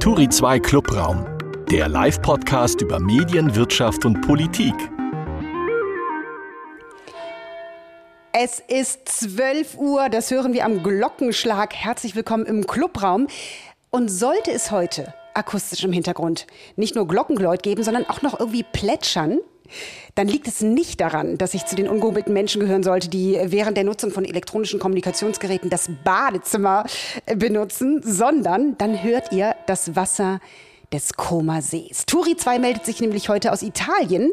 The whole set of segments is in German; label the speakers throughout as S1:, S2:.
S1: Turi 2 Clubraum, der Live-Podcast über Medien, Wirtschaft und Politik.
S2: Es ist 12 Uhr, das hören wir am Glockenschlag. Herzlich willkommen im Clubraum. Und sollte es heute akustisch im Hintergrund nicht nur Glockengeläut geben, sondern auch noch irgendwie plätschern, dann liegt es nicht daran, dass ich zu den ungehobelten Menschen gehören sollte, die während der Nutzung von elektronischen Kommunikationsgeräten das Badezimmer äh, benutzen, sondern dann hört ihr das Wasser des Koma-Sees. Turi 2 meldet sich nämlich heute aus Italien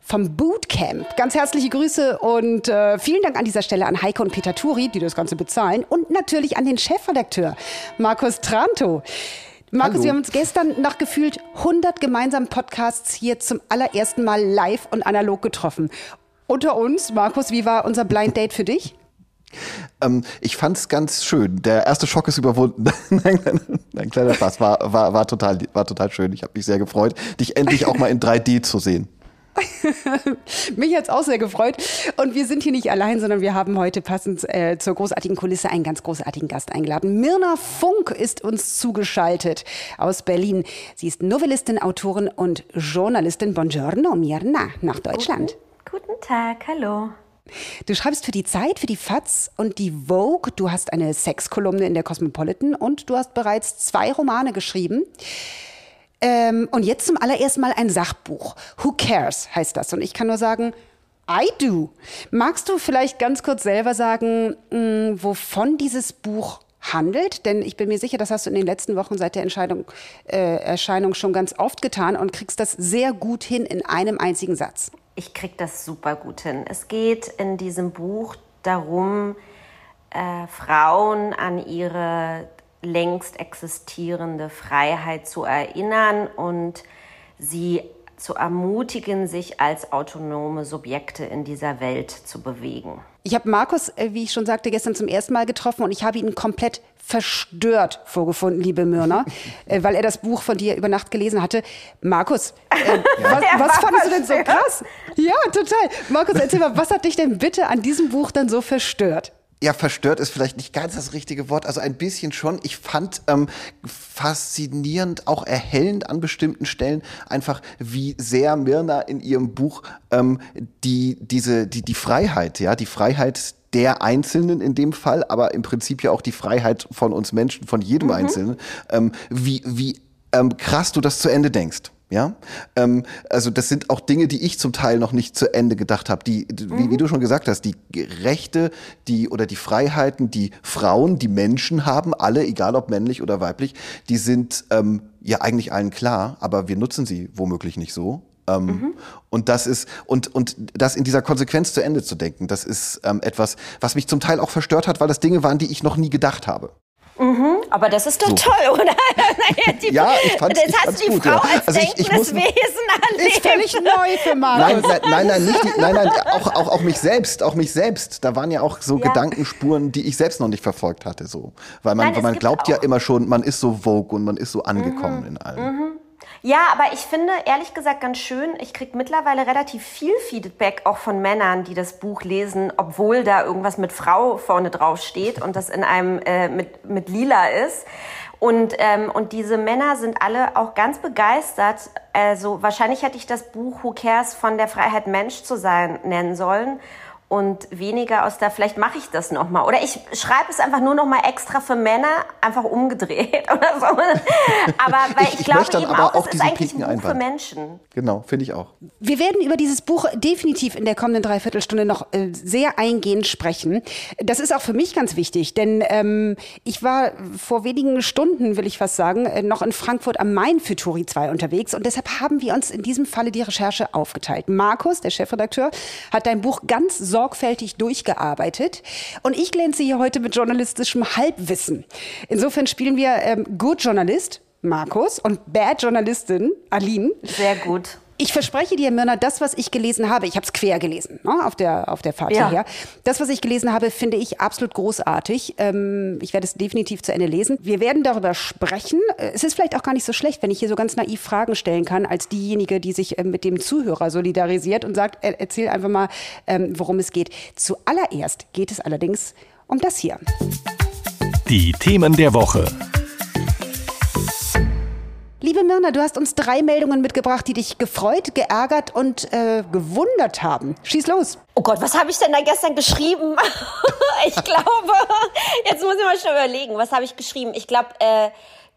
S2: vom Bootcamp. Ganz herzliche Grüße und äh, vielen Dank an dieser Stelle an Heike und Peter Turi, die das Ganze bezahlen und natürlich an den Chefredakteur Markus Tranto. Markus, Hallo. wir haben uns gestern nach gefühlt 100 gemeinsamen Podcasts hier zum allerersten Mal live und analog getroffen. Unter uns, Markus, wie war unser Blind Date für dich?
S3: Ähm, ich fand es ganz schön. Der erste Schock ist überwunden. nein, nein, nein, kleiner Spaß. War, war, war, total, war total schön. Ich habe mich sehr gefreut, dich endlich auch mal in 3D zu sehen.
S2: Mich hat es auch sehr gefreut. Und wir sind hier nicht allein, sondern wir haben heute passend äh, zur großartigen Kulisse einen ganz großartigen Gast eingeladen. Mirna Funk ist uns zugeschaltet aus Berlin. Sie ist Novellistin, Autorin und Journalistin. Buongiorno, Mirna, nach Deutschland.
S4: Guten, guten Tag, hallo.
S2: Du schreibst für die Zeit, für die FAZ und die Vogue. Du hast eine Sexkolumne in der Cosmopolitan und du hast bereits zwei Romane geschrieben. Ähm, und jetzt zum allerersten Mal ein Sachbuch. Who cares heißt das. Und ich kann nur sagen, I do. Magst du vielleicht ganz kurz selber sagen, mh, mm, wovon dieses Buch handelt? Denn ich bin mir sicher, das hast du in den letzten Wochen seit der Entscheidung, äh, Erscheinung schon ganz oft getan und kriegst das sehr gut hin in einem einzigen Satz.
S4: Ich krieg das super gut hin. Es geht in diesem Buch darum, äh, Frauen an ihre längst existierende Freiheit zu erinnern und sie zu ermutigen, sich als autonome Subjekte in dieser Welt zu bewegen.
S2: Ich habe Markus, äh, wie ich schon sagte, gestern zum ersten Mal getroffen und ich habe ihn komplett verstört vorgefunden, liebe Myrna, äh, weil er das Buch von dir über Nacht gelesen hatte. Markus, äh, was, was fandest du denn so krass? Ja, total. Markus, erzähl mal, was hat dich denn bitte an diesem Buch dann so verstört?
S3: Ja, verstört ist vielleicht nicht ganz das richtige Wort, also ein bisschen schon. Ich fand ähm, faszinierend, auch erhellend an bestimmten Stellen, einfach wie sehr Mirna in ihrem Buch ähm, die, diese, die, die Freiheit, ja, die Freiheit der Einzelnen in dem Fall, aber im Prinzip ja auch die Freiheit von uns Menschen, von jedem mhm. Einzelnen, ähm, wie, wie ähm, krass du das zu Ende denkst. Ja, ähm, also das sind auch Dinge, die ich zum Teil noch nicht zu Ende gedacht habe. Die, die mhm. wie, wie, du schon gesagt hast, die Rechte, die oder die Freiheiten, die Frauen, die Menschen haben, alle, egal ob männlich oder weiblich, die sind ähm, ja eigentlich allen klar, aber wir nutzen sie womöglich nicht so. Ähm, mhm. Und das ist und und das in dieser Konsequenz zu Ende zu denken, das ist ähm, etwas, was mich zum Teil auch verstört hat, weil das Dinge waren, die ich noch nie gedacht habe.
S4: Mhm, aber das ist doch so. toll, oder?
S3: die, ja, ich fand
S4: Jetzt hast du die
S3: gut,
S4: Frau
S3: ja.
S4: als also ich, ich muss, Wesen erlebt.
S2: Ist völlig neu für
S3: Markus. Nein, nein, nein, nicht die, nein, nein auch, auch, auch mich selbst, auch mich selbst. Da waren ja auch so ja. Gedankenspuren, die ich selbst noch nicht verfolgt hatte. So. Weil man, nein, weil man glaubt ja immer schon, man ist so vogue und man ist so angekommen mhm. in allem. Mhm.
S4: Ja, aber ich finde ehrlich gesagt ganz schön, ich kriege mittlerweile relativ viel Feedback auch von Männern, die das Buch lesen, obwohl da irgendwas mit Frau vorne drauf steht und das in einem äh, mit, mit lila ist. Und, ähm, und diese Männer sind alle auch ganz begeistert. Also wahrscheinlich hätte ich das Buch Who Cares von der Freiheit Mensch zu sein nennen sollen und weniger aus der, vielleicht mache ich das nochmal. Oder ich schreibe es einfach nur nochmal extra für Männer, einfach umgedreht oder so. Aber weil ich, ich, ich glaube eben auch, auch es ist eigentlich ein Buch für Menschen.
S3: Genau, finde ich auch.
S2: Wir werden über dieses Buch definitiv in der kommenden Dreiviertelstunde noch äh, sehr eingehend sprechen. Das ist auch für mich ganz wichtig, denn ähm, ich war vor wenigen Stunden, will ich fast sagen, äh, noch in Frankfurt am Main für Tori 2 unterwegs und deshalb haben wir uns in diesem Falle die Recherche aufgeteilt. Markus, der Chefredakteur, hat dein Buch ganz sorgfältig sorgfältig durchgearbeitet. Und ich glänze hier heute mit journalistischem Halbwissen. Insofern spielen wir ähm, Good Journalist, Markus, und Bad Journalistin, Aline.
S4: Sehr gut.
S2: Ich verspreche dir, Mirna, das, was ich gelesen habe, ich habe es quer gelesen, ne, auf, der, auf der Fahrt ja. hierher. Das, was ich gelesen habe, finde ich absolut großartig. Ähm, ich werde es definitiv zu Ende lesen. Wir werden darüber sprechen. Äh, es ist vielleicht auch gar nicht so schlecht, wenn ich hier so ganz naiv Fragen stellen kann, als diejenige, die sich äh, mit dem Zuhörer solidarisiert und sagt, er, erzähl einfach mal, ähm, worum es geht. Zuallererst geht es allerdings um das hier.
S1: Die Themen der Woche.
S2: Liebe Mirna, du hast uns drei Meldungen mitgebracht, die dich gefreut, geärgert und äh, gewundert haben. Schieß los.
S4: Oh Gott, was habe ich denn da gestern geschrieben? ich glaube, jetzt muss ich mal schon überlegen, was habe ich geschrieben? Ich glaube, äh,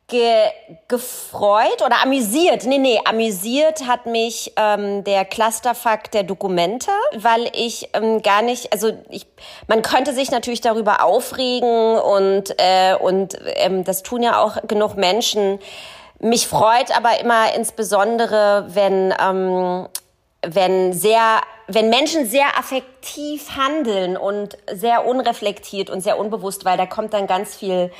S4: ge gefreut oder amüsiert, nee, nee, amüsiert hat mich ähm, der Clusterfuck der Dokumente, weil ich ähm, gar nicht, also ich, man könnte sich natürlich darüber aufregen und, äh, und ähm, das tun ja auch genug Menschen. Mich freut aber immer insbesondere, wenn, ähm, wenn sehr wenn Menschen sehr affektiv handeln und sehr unreflektiert und sehr unbewusst, weil da kommt dann ganz viel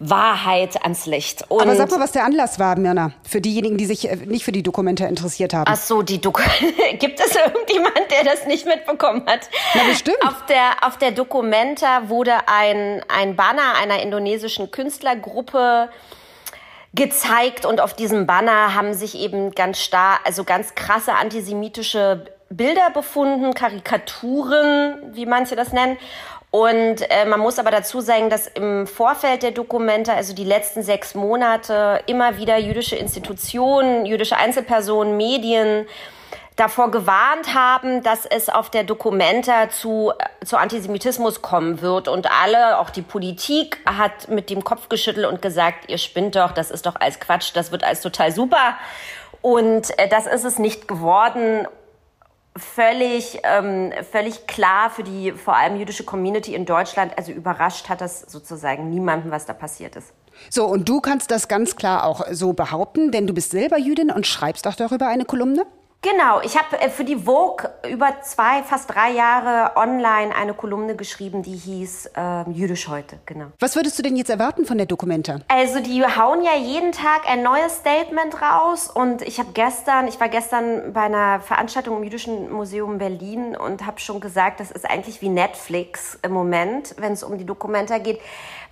S4: Wahrheit ans Licht.
S2: Und Aber sag mal, was der Anlass war, Mirna, für diejenigen, die sich äh, nicht für die Dokumente interessiert haben.
S4: Ach so, die Dokumente. Gibt es irgendjemand, der das nicht mitbekommen hat?
S2: Na, bestimmt.
S4: Auf der, auf der Documenta wurde ein, ein Banner einer indonesischen Künstlergruppe gezeigt und auf diesem Banner haben sich eben ganz stark, also ganz krasse antisemitische Bilder befunden, Karikaturen, wie manche das nennen. Und äh, man muss aber dazu sagen, dass im Vorfeld der Dokumente, also die letzten sechs Monate, immer wieder jüdische Institutionen, jüdische Einzelpersonen, Medien davor gewarnt haben, dass es auf der Dokumenta zu, äh, zu Antisemitismus kommen wird. Und alle, auch die Politik, hat mit dem Kopf geschüttelt und gesagt, ihr spinnt doch, das ist doch alles Quatsch, das wird alles total super. Und äh, das ist es nicht geworden völlig, ähm, völlig klar für die vor allem jüdische Community in Deutschland. Also überrascht hat das sozusagen niemanden, was da passiert ist.
S2: So, und du kannst das ganz klar auch so behaupten, denn du bist selber Jüdin und schreibst auch darüber eine Kolumne?
S4: Genau, ich habe äh, für die Vogue über zwei, fast drei Jahre online eine Kolumne geschrieben, die hieß äh, Jüdisch heute, genau.
S2: Was würdest du denn jetzt erwarten von der Dokumente?
S4: Also die hauen ja jeden Tag ein neues Statement raus und ich habe gestern, ich war gestern bei einer Veranstaltung im Jüdischen Museum Berlin und habe schon gesagt, das ist eigentlich wie Netflix im Moment, wenn es um die Dokumente geht.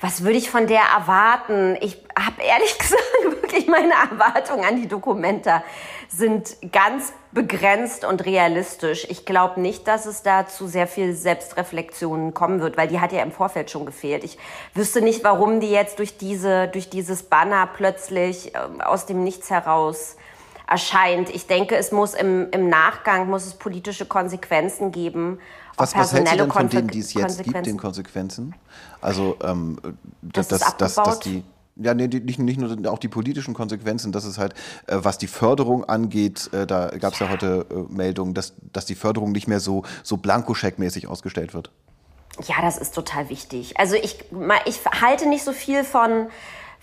S4: Was würde ich von der erwarten? Ich habe ehrlich gesagt wirklich meine Erwartungen an die Dokumente sind ganz begrenzt und realistisch. Ich glaube nicht, dass es da zu sehr viel Selbstreflexion kommen wird, weil die hat ja im Vorfeld schon gefehlt. Ich wüsste nicht, warum die jetzt durch diese, durch dieses Banner plötzlich äh, aus dem Nichts heraus erscheint. Ich denke, es muss im, im Nachgang muss es politische Konsequenzen geben.
S3: Was, was hältst du denn von denen, die es jetzt gibt, den Konsequenzen? Also, ähm, dass, dass, dass, dass die ja, nee, nicht, nicht nur auch die politischen Konsequenzen, das ist halt, äh, was die Förderung angeht, äh, da gab es ja. ja. heute äh, Meldungen, dass, dass die Förderung nicht mehr so, so Blankoscheck-mäßig ausgestellt wird.
S4: Ja, das ist total wichtig. Also ich, ich halte nicht so viel von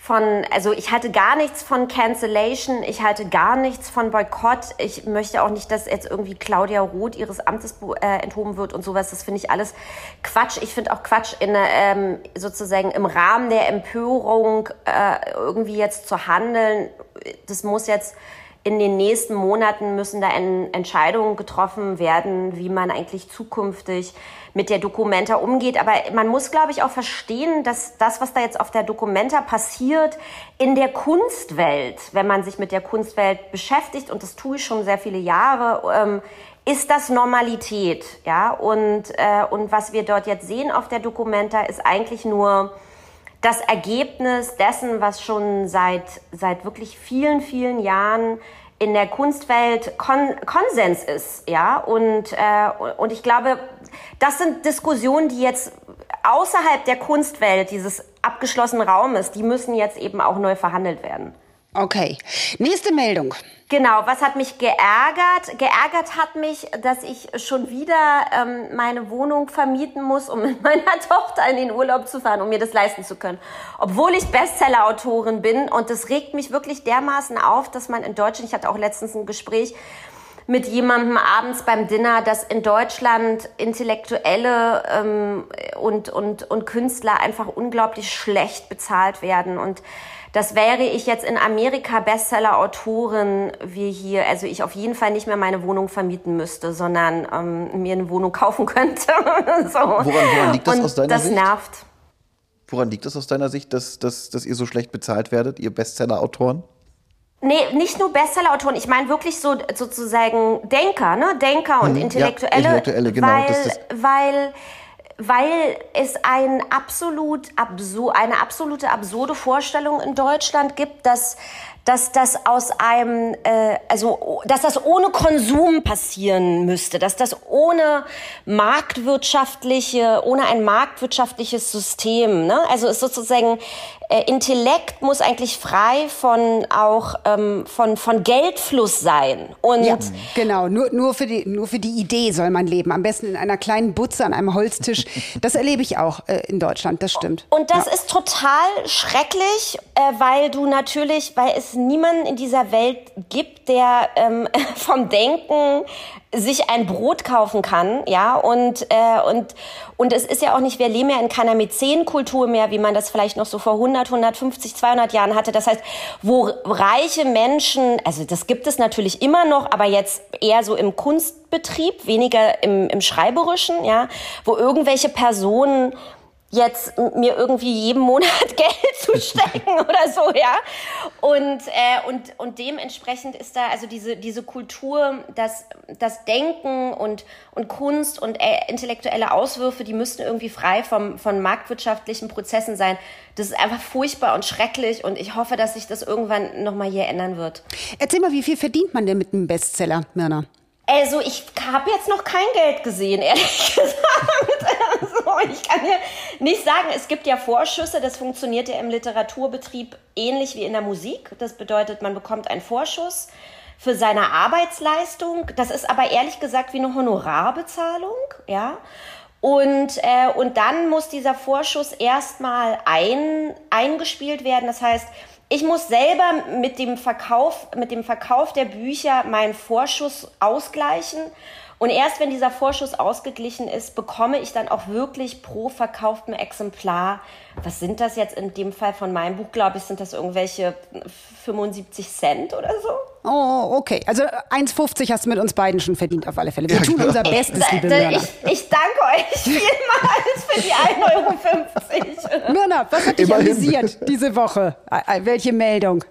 S4: von, also ich halte gar nichts von Cancellation, ich halte gar nichts von Boykott. Ich möchte auch nicht, dass jetzt irgendwie Claudia Roth ihres Amtes äh, enthoben wird und sowas. Das finde ich alles Quatsch. Ich finde auch Quatsch, in, ähm, sozusagen im Rahmen der Empörung äh, irgendwie jetzt zu handeln. Das muss jetzt in den nächsten Monaten müssen da Entscheidungen getroffen werden, wie man eigentlich zukünftig mit der Documenta umgeht. Aber man muss, glaube ich, auch verstehen, dass das, was da jetzt auf der Documenta passiert, in der Kunstwelt, wenn man sich mit der Kunstwelt beschäftigt, und das tue ich schon sehr viele Jahre, ähm, ist das Normalität, ja? Und, äh, und was wir dort jetzt sehen auf der Documenta ist eigentlich nur das Ergebnis dessen, was schon seit, seit wirklich vielen, vielen Jahren in der Kunstwelt Kon Konsens ist, ja. Und, äh, und ich glaube, das sind Diskussionen, die jetzt außerhalb der Kunstwelt, dieses abgeschlossenen Raumes, die müssen jetzt eben auch neu verhandelt werden.
S2: Okay. Nächste Meldung.
S4: Genau, was hat mich geärgert? Geärgert hat mich, dass ich schon wieder ähm, meine Wohnung vermieten muss, um mit meiner Tochter in den Urlaub zu fahren, um mir das leisten zu können. Obwohl ich Bestseller-Autorin bin und das regt mich wirklich dermaßen auf, dass man in Deutschland, ich hatte auch letztens ein Gespräch mit jemandem abends beim Dinner, dass in Deutschland Intellektuelle ähm, und, und, und Künstler einfach unglaublich schlecht bezahlt werden und das wäre ich jetzt in Amerika Bestseller-Autorin wie hier, also ich auf jeden Fall nicht mehr meine Wohnung vermieten müsste, sondern ähm, mir eine Wohnung kaufen könnte.
S3: so. woran, woran, liegt das Und aus deiner
S4: das
S3: Sicht?
S4: Das nervt.
S3: Woran liegt das aus deiner Sicht, dass, dass, dass ihr so schlecht bezahlt werdet, ihr Bestseller-Autoren?
S4: Nee, nicht nur Bestseller-Autoren, ich meine wirklich so sozusagen Denker, ne? Denker und hm, Intellektuelle. Ja, Intellektuelle, genau. Weil, das, das weil weil es ein absolut absur eine absolute absurde Vorstellung in Deutschland gibt, dass, dass das aus einem, äh, also dass das ohne Konsum passieren müsste, dass das ohne marktwirtschaftliche, ohne ein marktwirtschaftliches System, ne? also ist sozusagen äh, Intellekt muss eigentlich frei von auch ähm, von von Geldfluss sein und
S2: ja, genau nur nur für die nur für die Idee soll man leben, am besten in einer kleinen Butze an einem Holztisch. Das erlebe ich auch äh, in Deutschland, das stimmt.
S4: Und das ja. ist total schrecklich, äh, weil du natürlich, weil es niemanden in dieser Welt gibt, der ähm, vom Denken sich ein Brot kaufen kann, ja, und, äh, und, und es ist ja auch nicht, wir leben ja in keiner Mäzenkultur mehr, wie man das vielleicht noch so vor 100, 150, 200 Jahren hatte. Das heißt, wo reiche Menschen, also das gibt es natürlich immer noch, aber jetzt eher so im Kunstbetrieb, weniger im, im Schreiberischen, ja, wo irgendwelche Personen jetzt mir irgendwie jeden Monat Geld zu stecken oder so, ja. Und, äh, und, und dementsprechend ist da also diese, diese Kultur, das, das Denken und, und Kunst und äh, intellektuelle Auswürfe, die müssten irgendwie frei vom, von marktwirtschaftlichen Prozessen sein. Das ist einfach furchtbar und schrecklich und ich hoffe, dass sich das irgendwann nochmal hier ändern wird.
S2: Erzähl mal, wie viel verdient man denn mit einem Bestseller, Mirna?
S4: Also ich habe jetzt noch kein Geld gesehen, ehrlich gesagt. Also ich kann ja nicht sagen, es gibt ja Vorschüsse, das funktioniert ja im Literaturbetrieb ähnlich wie in der Musik. Das bedeutet, man bekommt einen Vorschuss für seine Arbeitsleistung. Das ist aber ehrlich gesagt wie eine Honorarbezahlung, ja. Und, äh, und dann muss dieser Vorschuss erstmal ein, eingespielt werden. Das heißt, ich muss selber mit dem Verkauf, mit dem Verkauf der Bücher meinen Vorschuss ausgleichen. Und erst wenn dieser Vorschuss ausgeglichen ist, bekomme ich dann auch wirklich pro verkauftem Exemplar, was sind das jetzt in dem Fall von meinem Buch, glaube ich, sind das irgendwelche 75 Cent oder so?
S2: Oh, okay. Also 1,50 hast du mit uns beiden schon verdient, auf alle Fälle. Wir ja, tun genau. unser Bestes, liebe
S4: Myrna. Ich, ich danke euch vielmals für die 1,50 Euro.
S2: Myrna, was hat dich Immerhin. amüsiert diese Woche? Welche Meldung?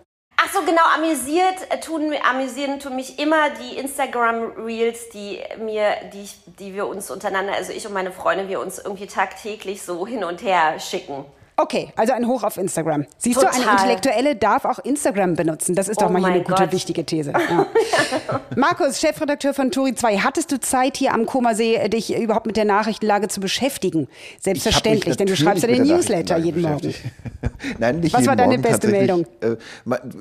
S4: Ach so, genau, amüsiert tun, amüsieren tun mich immer die Instagram-Reels, die mir, die, ich, die wir uns untereinander, also ich und meine Freunde, wir uns irgendwie tagtäglich so hin und her schicken.
S2: Okay, also ein Hoch auf Instagram. Siehst Total. du, eine Intellektuelle darf auch Instagram benutzen. Das ist doch oh mal hier eine gute, Gott. wichtige These. Ja. Markus, Chefredakteur von Turi 2, hattest du Zeit, hier am Komasee dich überhaupt mit der Nachrichtenlage zu beschäftigen? Selbstverständlich, denn du schreibst ja den Newsletter jeden Morgen.
S3: Nein, nicht
S2: Was
S3: war
S2: deine Morgen, beste Meldung?
S3: Äh,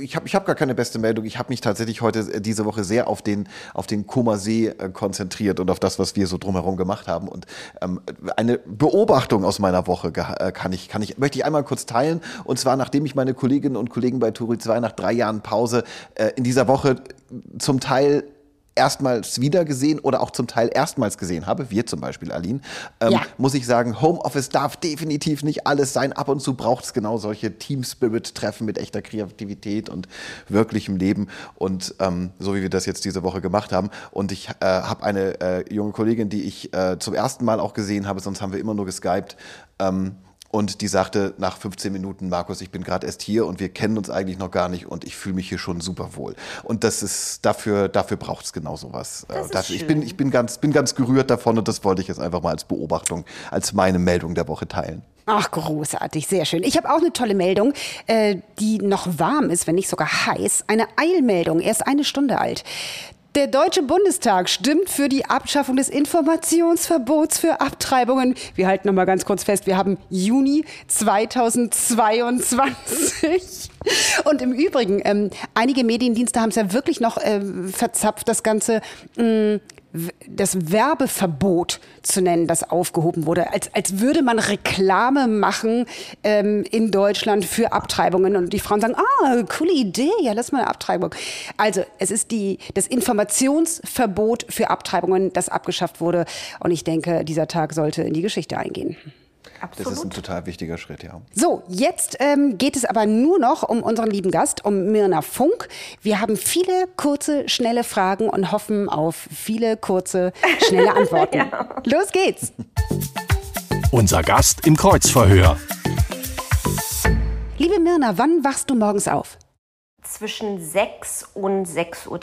S3: ich habe ich hab gar keine beste Meldung. Ich habe mich tatsächlich heute, äh, diese Woche sehr auf den, auf den Komasee äh, konzentriert und auf das, was wir so drumherum gemacht haben. Und ähm, eine Beobachtung aus meiner Woche äh, kann ich, kann ich, möchte ich einmal kurz teilen. Und zwar, nachdem ich meine Kolleginnen und Kollegen bei Turi 2 nach drei Jahren Pause äh, in dieser Woche zum Teil erstmals wieder gesehen oder auch zum Teil erstmals gesehen habe, wir zum Beispiel, Aline, ähm, ja. muss ich sagen, Homeoffice darf definitiv nicht alles sein. Ab und zu braucht es genau solche Team-Spirit-Treffen mit echter Kreativität und wirklichem Leben. Und ähm, so wie wir das jetzt diese Woche gemacht haben. Und ich äh, habe eine äh, junge Kollegin, die ich äh, zum ersten Mal auch gesehen habe, sonst haben wir immer nur geskypt. Ähm, und die sagte nach 15 Minuten, Markus, ich bin gerade erst hier und wir kennen uns eigentlich noch gar nicht und ich fühle mich hier schon super wohl. Und das ist dafür, dafür braucht es genau sowas. Das dafür, ich bin, ich bin ganz, bin ganz gerührt davon und das wollte ich jetzt einfach mal als Beobachtung, als meine Meldung der Woche teilen.
S2: Ach, großartig, sehr schön. Ich habe auch eine tolle Meldung, äh, die noch warm ist, wenn nicht sogar heiß. Eine Eilmeldung, erst eine Stunde alt. Der Deutsche Bundestag stimmt für die Abschaffung des Informationsverbots für Abtreibungen. Wir halten noch mal ganz kurz fest, wir haben Juni 2022. Und im Übrigen, ähm, einige Mediendienste haben es ja wirklich noch äh, verzapft, das Ganze mh, mm, das Werbeverbot zu nennen, das aufgehoben wurde, als, als würde man Reklame machen ähm, in Deutschland für Abtreibungen und die Frauen sagen, ah, coole Idee, ja, lass mal eine Abtreibung. Also es ist die, das Informationsverbot für Abtreibungen, das abgeschafft wurde und ich denke, dieser Tag sollte in die Geschichte eingehen.
S3: Absolut. Das ist ein total wichtiger Schritt, ja.
S2: So, jetzt ähm, geht es aber nur noch um unseren lieben Gast, um Mirna Funk. Wir haben viele kurze, schnelle Fragen und hoffen auf viele kurze, schnelle Antworten. ja. Los geht's!
S1: Unser Gast im Kreuzverhör.
S2: Liebe Mirna, wann wachst du morgens auf?
S4: Zwischen 6 und 6.30 Uhr.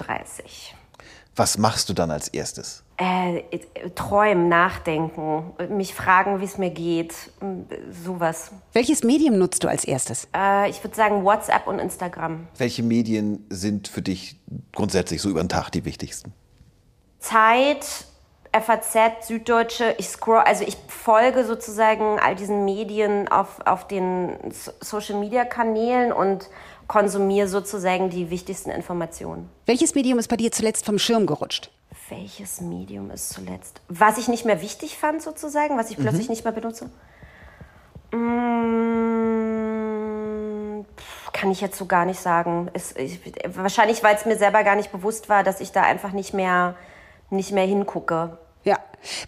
S3: Was machst du dann als erstes?
S4: Äh, träumen, nachdenken, mich fragen, wie es mir geht, sowas.
S2: Welches Medium nutzt du als erstes?
S4: Äh, ich würde sagen WhatsApp und Instagram.
S3: Welche Medien sind für dich grundsätzlich so über den Tag die wichtigsten?
S4: Zeit, FAZ, Süddeutsche, ich scroll, also ich folge sozusagen all diesen Medien auf, auf den Social Media Kanälen und konsumiere sozusagen die wichtigsten Informationen.
S2: Welches Medium ist bei dir zuletzt vom Schirm gerutscht?
S4: Welches Medium ist zuletzt? Was ich nicht mehr wichtig fand, sozusagen, was ich plötzlich mhm. nicht mehr benutze? Mmh, kann ich jetzt so gar nicht sagen. Es, ich, wahrscheinlich, weil es mir selber gar nicht bewusst war, dass ich da einfach nicht mehr, nicht mehr hingucke.
S2: Ja.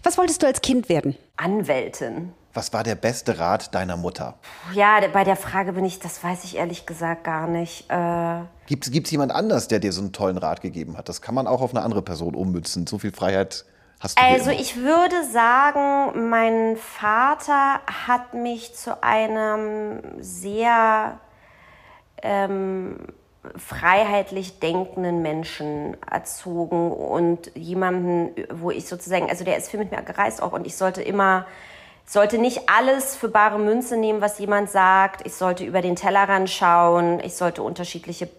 S2: Was wolltest du als Kind werden?
S4: Anwältin.
S3: Was war der beste Rat deiner Mutter?
S4: Ja, bei der Frage bin ich, das weiß ich ehrlich gesagt gar nicht. Äh
S3: Gibt es jemand anders, der dir so einen tollen Rat gegeben hat? Das kann man auch auf eine andere Person ummützen. So viel Freiheit hast du.
S4: Also ich würde sagen, mein Vater hat mich zu einem sehr ähm, freiheitlich denkenden Menschen erzogen und jemanden, wo ich sozusagen, also der ist viel mit mir gereist auch und ich sollte immer sollte nicht alles für bare Münze nehmen, was jemand sagt. Ich sollte über den Tellerrand schauen. Ich sollte unterschiedliche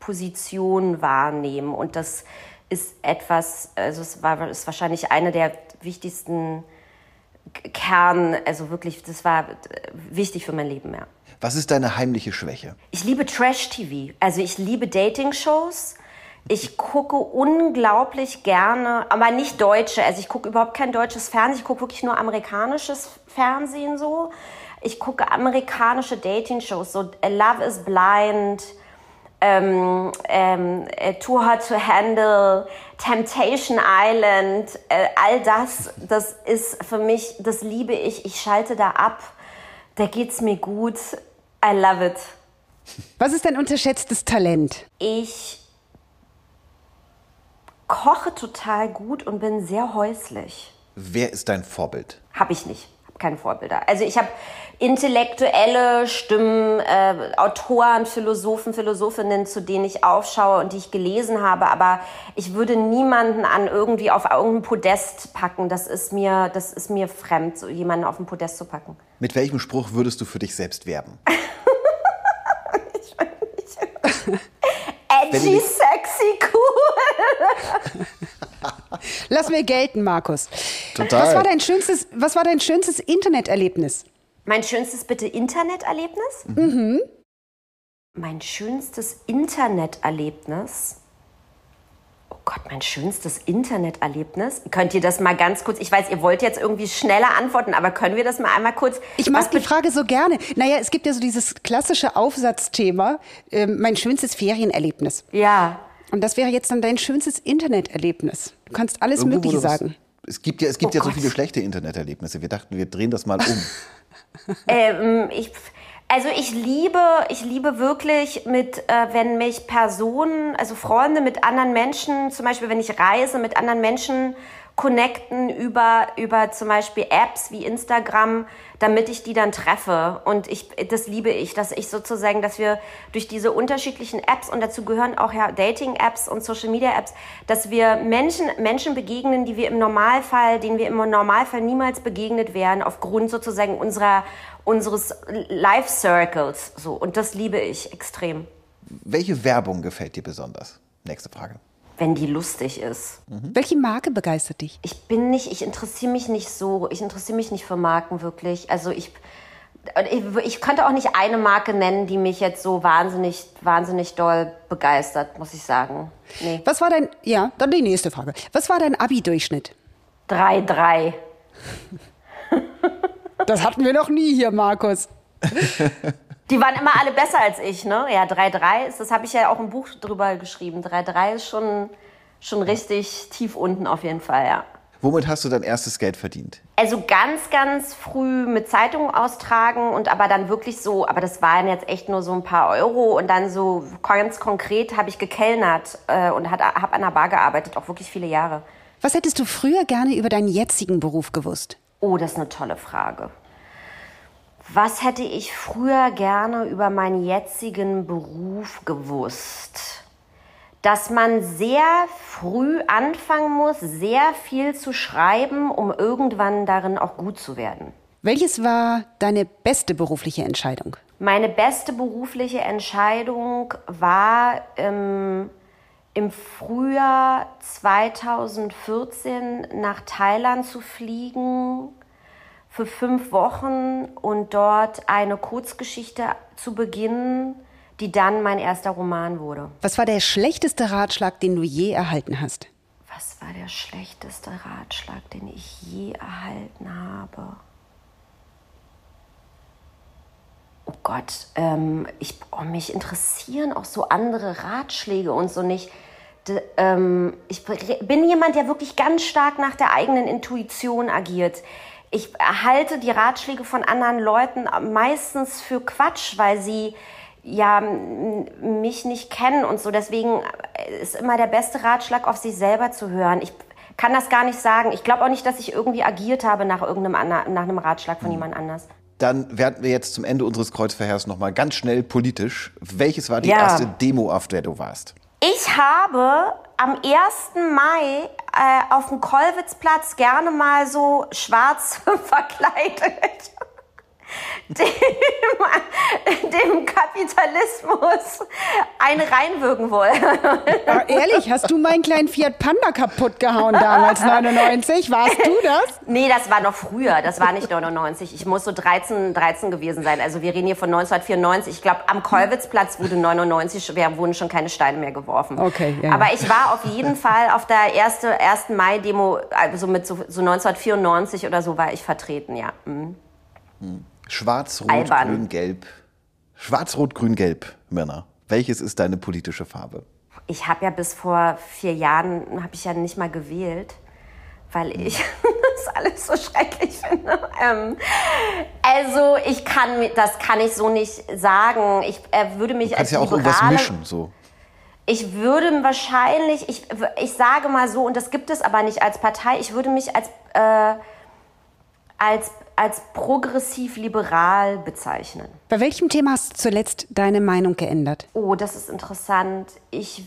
S4: Positionen wahrnehmen. Und das ist etwas, also es war ist wahrscheinlich eine der wichtigsten Kern, also wirklich, das war wichtig für mein Leben, ja.
S3: Was ist deine heimliche Schwäche?
S4: Ich liebe Trash-TV. Also ich liebe Dating-Shows. Ich gucke unglaublich gerne, aber nicht deutsche. Also ich gucke überhaupt kein deutsches Fernsehen. Ich gucke wirklich nur amerikanisches Fernsehen so. Ich gucke amerikanische Dating-Shows, so Love is Blind, ähm, ähm, äh, Too Hot to Handle, Temptation Island, äh, all das, das ist für mich, das liebe ich. Ich schalte da ab. Da geht's mir gut. I love it.
S2: Was ist dein unterschätztes Talent?
S4: Ich koche total gut und bin sehr häuslich.
S3: Wer ist dein Vorbild?
S4: Habe ich nicht. Hab keine Vorbilder. Also ich habe intellektuelle Stimmen, äh, Autoren, Philosophen, Philosophinnen, zu denen ich aufschaue und die ich gelesen habe, aber ich würde niemanden an irgendwie auf irgendein Podest packen. Das ist mir, das ist mir fremd, so jemanden auf ein Podest zu packen.
S3: Mit welchem Spruch würdest du für dich selbst werben?
S4: ich weiß nicht. Edgy, sexy, cool.
S2: Lass mir gelten, Markus.
S3: Total.
S2: Was war dein schönstes, was war dein schönstes Interneterlebnis?
S4: Mein schönstes bitte Interneterlebnis?
S2: Mhm.
S4: Mein schönstes Interneterlebnis Gott, mein schönstes Interneterlebnis. Könnt ihr das mal ganz kurz, ich weiß, ihr wollt jetzt irgendwie schneller antworten, aber können wir das mal einmal kurz?
S2: Ich mag die Frage so gerne. Naja, es gibt ja so dieses klassische Aufsatzthema, äh, mein schönstes Ferienerlebnis.
S4: Ja.
S2: Und das wäre jetzt dann dein schönstes Interneterlebnis. Du kannst alles Irgendwo Mögliche sagen.
S3: Es gibt ja, es gibt oh ja so viele schlechte Interneterlebnisse. Wir dachten, wir drehen das mal um.
S4: ähm, ich also ich liebe, ich liebe wirklich mit, äh, wenn mich Personen, also Freunde mit anderen Menschen, zum Beispiel wenn ich reise, mit anderen Menschen connecten über, über zum Beispiel Apps wie Instagram, damit ich die dann treffe. Und ich, das liebe ich, dass ich sozusagen, dass wir durch diese unterschiedlichen Apps, und dazu gehören auch ja Dating-Apps und Social-Media-Apps, dass wir Menschen, Menschen begegnen, die wir im Normalfall, denen wir im Normalfall niemals begegnet wären, aufgrund sozusagen unserer unseres Life Circles. So. Und das liebe ich extrem.
S3: Welche Werbung gefällt dir besonders? Nächste Frage.
S4: Wenn die lustig ist.
S2: Mhm. Welche Marke begeistert dich?
S4: Ich bin nicht, ich interessiere mich nicht so, ich interessiere mich nicht für Marken wirklich. Also ich, ich, ich könnte auch nicht eine Marke nennen, die mich jetzt so wahnsinnig, wahnsinnig doll begeistert, muss ich sagen.
S2: Nee. Was war dein, ja, dann die nächste Frage. Was war dein Abi-Durchschnitt?
S4: 3,3.
S2: Das hatten wir noch nie hier, Markus.
S4: Die waren immer alle besser als ich, ne? Ja, 3-3 ist, das habe ich ja auch im Buch drüber geschrieben. 3-3 ist schon, schon richtig tief unten auf jeden Fall, ja.
S3: Womit hast du dein erstes Geld verdient?
S4: Also ganz, ganz früh mit Zeitungen austragen und aber dann wirklich so, aber das waren jetzt echt nur so ein paar Euro und dann so ganz konkret habe ich gekellnert äh, und habe an der Bar gearbeitet, auch wirklich viele Jahre.
S2: Was hättest du früher gerne über deinen jetzigen Beruf gewusst?
S4: Oh, das ist eine tolle Frage. Was hätte ich früher gerne über meinen jetzigen Beruf gewusst? dass man sehr früh anfangen muss, sehr viel zu schreiben, um irgendwann darin auch gut zu werden.
S2: Welches war deine beste berufliche Entscheidung?
S4: Meine beste berufliche Entscheidung war ähm, im Frühjahr 2014 nach Thailand zu fliegen für fünf Wochen und dort eine Kurzgeschichte zu beginnen, die dann mein erster Roman wurde.
S2: Was war der schlechteste Ratschlag, den du je erhalten hast?
S4: Was war der schlechteste Ratschlag, den ich je erhalten habe? Oh Gott, ähm, ich, oh, mich interessieren auch so andere Ratschläge und so nicht. D ähm, ich bin jemand, der wirklich ganz stark nach der eigenen Intuition agiert. Ich erhalte die Ratschläge von anderen Leuten meistens für Quatsch, weil sie ja mich nicht kennen und so. Deswegen ist immer der beste Ratschlag, auf sich selber zu hören. Ich kann das gar nicht sagen. Ich glaube auch nicht, dass ich irgendwie agiert habe nach irgendeinem nach einem Ratschlag von hm. jemand anders.
S3: Dann werden wir jetzt zum Ende unseres Kreuzverhörs noch mal ganz schnell politisch. Welches war die ja. erste Demo, auf der du warst?
S4: Ich habe am 1. Mai äh, auf dem Kollwitzplatz gerne mal so schwarz verkleidet dem, dem Kapitalismus eine reinwirken wollen.
S2: Aber ehrlich, hast du meinen kleinen Fiat Panda kaputt gehauen damals, 99? Warst du das?
S4: Nee, das war noch früher. Das war nicht 99. Ich muss so 13, 13 gewesen sein. Also wir reden hier von 1994. Ich glaube, am Kollwitzplatz wurde 99, wurden schon keine Steine mehr geworfen.
S2: Okay,
S4: ja. Aber ich war auf jeden Fall auf der erste, 1. Mai-Demo, also mit so, so 1994 oder so war ich vertreten, ja. Mhm.
S3: Hm. Schwarz, Rot, Grün, Gelb. Schwarz, Rot, Grün, Gelb, Männer. Welches ist deine politische Farbe?
S4: Ich habe ja bis vor vier Jahren, habe ich ja nicht mal gewählt, weil ich das alles so schrecklich finde. Ähm, also ich kann, das kann ich so nicht sagen. Ich äh, würde mich
S3: du kannst
S4: als
S3: ja auch
S4: Liberale,
S3: irgendwas mischen, so.
S4: Ich würde wahrscheinlich, ich, ich sage mal so, und das gibt es aber nicht als Partei, ich würde mich als, äh, als als progressiv-liberal bezeichnen.
S2: Bei welchem Thema hast du zuletzt deine Meinung geändert?
S4: Oh, das ist interessant. Ich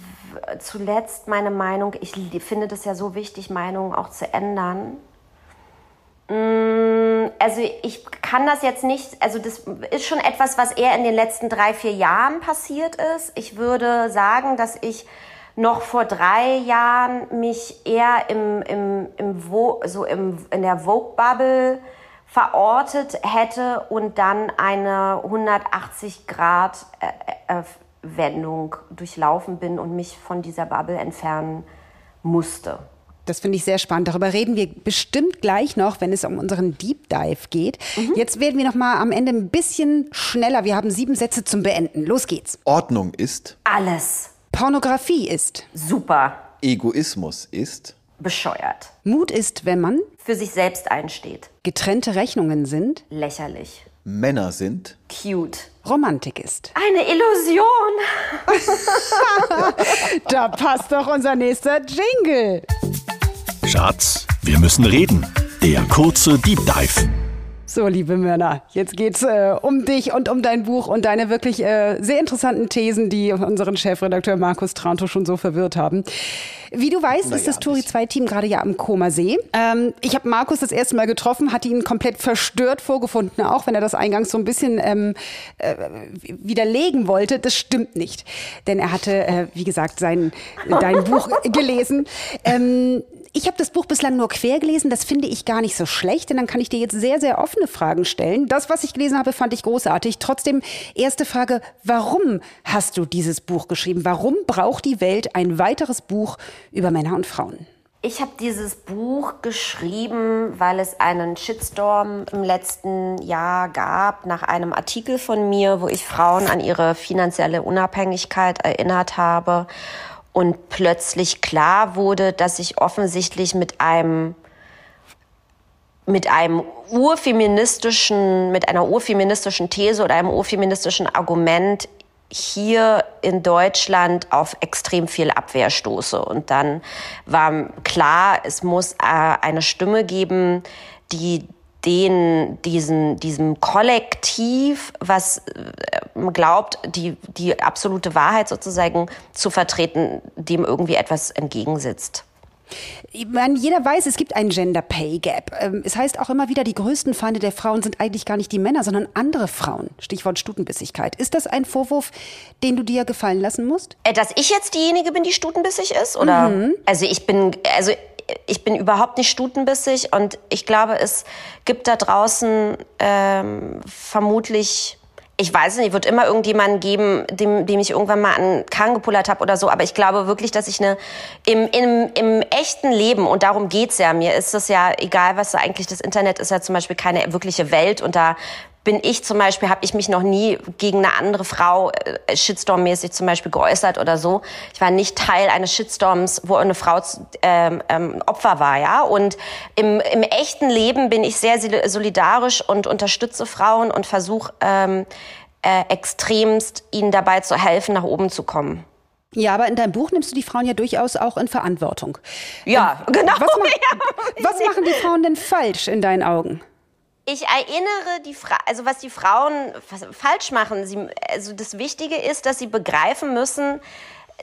S4: zuletzt meine Meinung, ich finde das ja so wichtig, Meinungen auch zu ändern. Mm, also ich kann das jetzt nicht, also das ist schon etwas, was eher in den letzten drei, vier Jahren passiert ist. Ich würde sagen, dass ich noch vor drei Jahren mich eher im, im, im so im, in der Vogue-Bubble verortet hätte und dann eine 180 Grad äh, äh, Wendung durchlaufen bin und mich von dieser Bubble entfernen musste.
S2: Das finde ich sehr spannend. Darüber reden wir bestimmt gleich noch, wenn es um unseren Deep Dive geht. Mhm. Jetzt werden wir noch mal am Ende ein bisschen schneller. Wir haben sieben Sätze zum Beenden. Los geht's.
S3: Ordnung ist
S4: alles.
S2: Pornografie ist
S4: super.
S3: Egoismus ist
S4: bescheuert.
S2: Mut ist, wenn man
S4: für sich selbst einsteht.
S2: Getrennte Rechnungen sind
S4: lächerlich.
S3: Männer sind
S4: cute.
S2: Romantik ist
S4: eine Illusion.
S2: da passt doch unser nächster Jingle.
S1: Schatz, wir müssen reden. Der kurze Deep Dive.
S2: So, liebe Mörner, jetzt geht's äh, um dich und um dein Buch und deine wirklich äh, sehr interessanten Thesen, die unseren Chefredakteur Markus Tranto schon so verwirrt haben. Wie du weißt, naja, ist das Tori 2 Team gerade ja am Koma See. Ähm, ich habe Markus das erste Mal getroffen, hatte ihn komplett verstört vorgefunden, auch wenn er das eingangs so ein bisschen ähm, äh, widerlegen wollte. Das stimmt nicht, denn er hatte, äh, wie gesagt, sein dein Buch gelesen. Ähm, ich habe das Buch bislang nur quer gelesen. Das finde ich gar nicht so schlecht, denn dann kann ich dir jetzt sehr, sehr offene Fragen stellen. Das, was ich gelesen habe, fand ich großartig. Trotzdem, erste Frage, warum hast du dieses Buch geschrieben? Warum braucht die Welt ein weiteres Buch über Männer und Frauen?
S4: Ich habe dieses Buch geschrieben, weil es einen Shitstorm im letzten Jahr gab nach einem Artikel von mir, wo ich Frauen an ihre finanzielle Unabhängigkeit erinnert habe und plötzlich klar wurde, dass ich offensichtlich mit einem mit einem urfeministischen, mit einer urfeministischen These oder einem urfeministischen Argument hier in Deutschland auf extrem viel Abwehr stoße. Und dann war klar, es muss äh, eine Stimme geben, die den, diesen, diesem Kollektiv, was äh, glaubt, die, die absolute Wahrheit sozusagen zu vertreten, dem irgendwie etwas entgegensetzt.
S2: Ich meine, jeder weiß, es gibt einen Gender Pay Gap. Ähm, es heißt auch immer wieder, die größten Feinde der Frauen sind eigentlich gar nicht die Männer, sondern andere Frauen. Stichwort Stutenbissigkeit. Ist das ein Vorwurf, den du dir gefallen lassen musst?
S4: Äh, dass ich jetzt diejenige bin, die stutenbissig ist? Oder? Mhm. Also ich bin, also ich bin überhaupt nicht stutenbissig und ich glaube, es gibt da draußen ähm, vermutlich ich weiß nicht, wird immer irgendjemanden geben, dem, dem ich irgendwann mal an Kahn gepullert habe oder so. Aber ich glaube wirklich, dass ich eine im, im, im echten Leben, und darum geht's ja, mir ist es ja egal, was eigentlich, das Internet ist ja zum Beispiel keine wirkliche Welt und da bin ich zum Beispiel, habe ich mich noch nie gegen eine andere Frau äh, Shitstorm-mäßig zum Beispiel geäußert oder so. Ich war nicht Teil eines Shitstorms, wo eine Frau ähm, ähm, Opfer war, ja. Und im, im echten Leben bin ich sehr solidarisch und unterstütze Frauen und versuche ähm, äh, extremst ihnen dabei zu helfen, nach oben zu kommen.
S2: Ja, aber in deinem Buch nimmst du die Frauen ja durchaus auch in Verantwortung.
S4: Ja, ähm, genau.
S2: Was, ma ja. was machen die Frauen denn falsch in deinen Augen?
S4: Ich erinnere die Fra also was die Frauen falsch machen. Sie, also das Wichtige ist, dass sie begreifen müssen,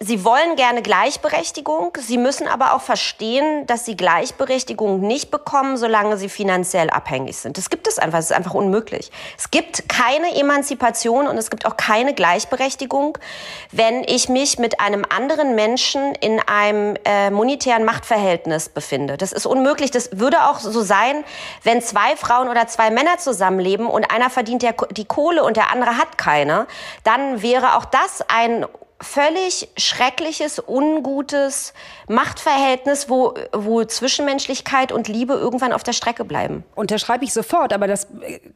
S4: Sie wollen gerne Gleichberechtigung. Sie müssen aber auch verstehen, dass sie Gleichberechtigung nicht bekommen, solange sie finanziell abhängig sind. Das gibt es einfach. Es ist einfach unmöglich. Es gibt keine Emanzipation und es gibt auch keine Gleichberechtigung, wenn ich mich mit einem anderen Menschen in einem äh, monetären Machtverhältnis befinde. Das ist unmöglich. Das würde auch so sein, wenn zwei Frauen oder zwei Männer zusammenleben und einer verdient die Kohle und der andere hat keine. Dann wäre auch das ein völlig schreckliches, ungutes Machtverhältnis, wo, wo Zwischenmenschlichkeit und Liebe irgendwann auf der Strecke bleiben.
S2: Unterschreibe ich sofort, aber das,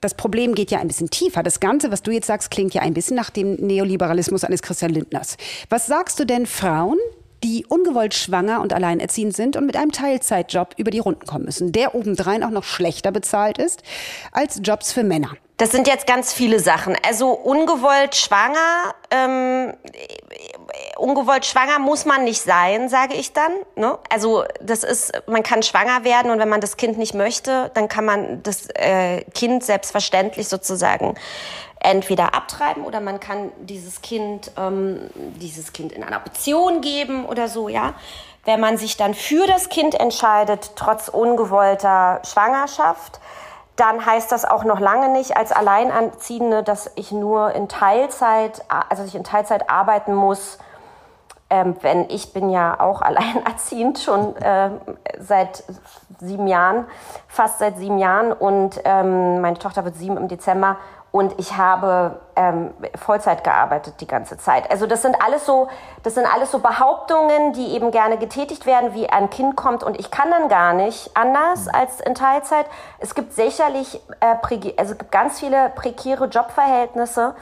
S2: das Problem geht ja ein bisschen tiefer. Das Ganze, was du jetzt sagst, klingt ja ein bisschen nach dem Neoliberalismus eines Christian Lindners. Was sagst du denn Frauen, die ungewollt schwanger und alleinerziehend sind und mit einem Teilzeitjob über die Runden kommen müssen, der obendrein auch noch schlechter bezahlt ist als Jobs für Männer?
S4: Das sind jetzt ganz viele Sachen. Also ungewollt schwanger, ähm, ungewollt schwanger muss man nicht sein, sage ich dann. Ne? Also das ist, man kann schwanger werden und wenn man das Kind nicht möchte, dann kann man das äh, Kind selbstverständlich sozusagen entweder abtreiben oder man kann dieses Kind, ähm, dieses Kind in einer Option geben oder so, ja. Wenn man sich dann für das Kind entscheidet, trotz ungewollter Schwangerschaft, dann heißt das auch noch lange nicht als Alleinerziehende, dass ich nur in Teilzeit, also ich in Teilzeit arbeiten muss. Ähm, wenn ich bin ja auch alleinerziehend schon äh, seit sieben Jahren, fast seit sieben Jahren und ähm, meine Tochter wird sieben im Dezember und ich habe ähm, Vollzeit gearbeitet die ganze Zeit. Also das sind alles so, das sind alles so Behauptungen, die eben gerne getätigt werden, wie ein Kind kommt und ich kann dann gar nicht anders als in Teilzeit. Es gibt sicherlich, äh, also gibt ganz viele prekäre Jobverhältnisse.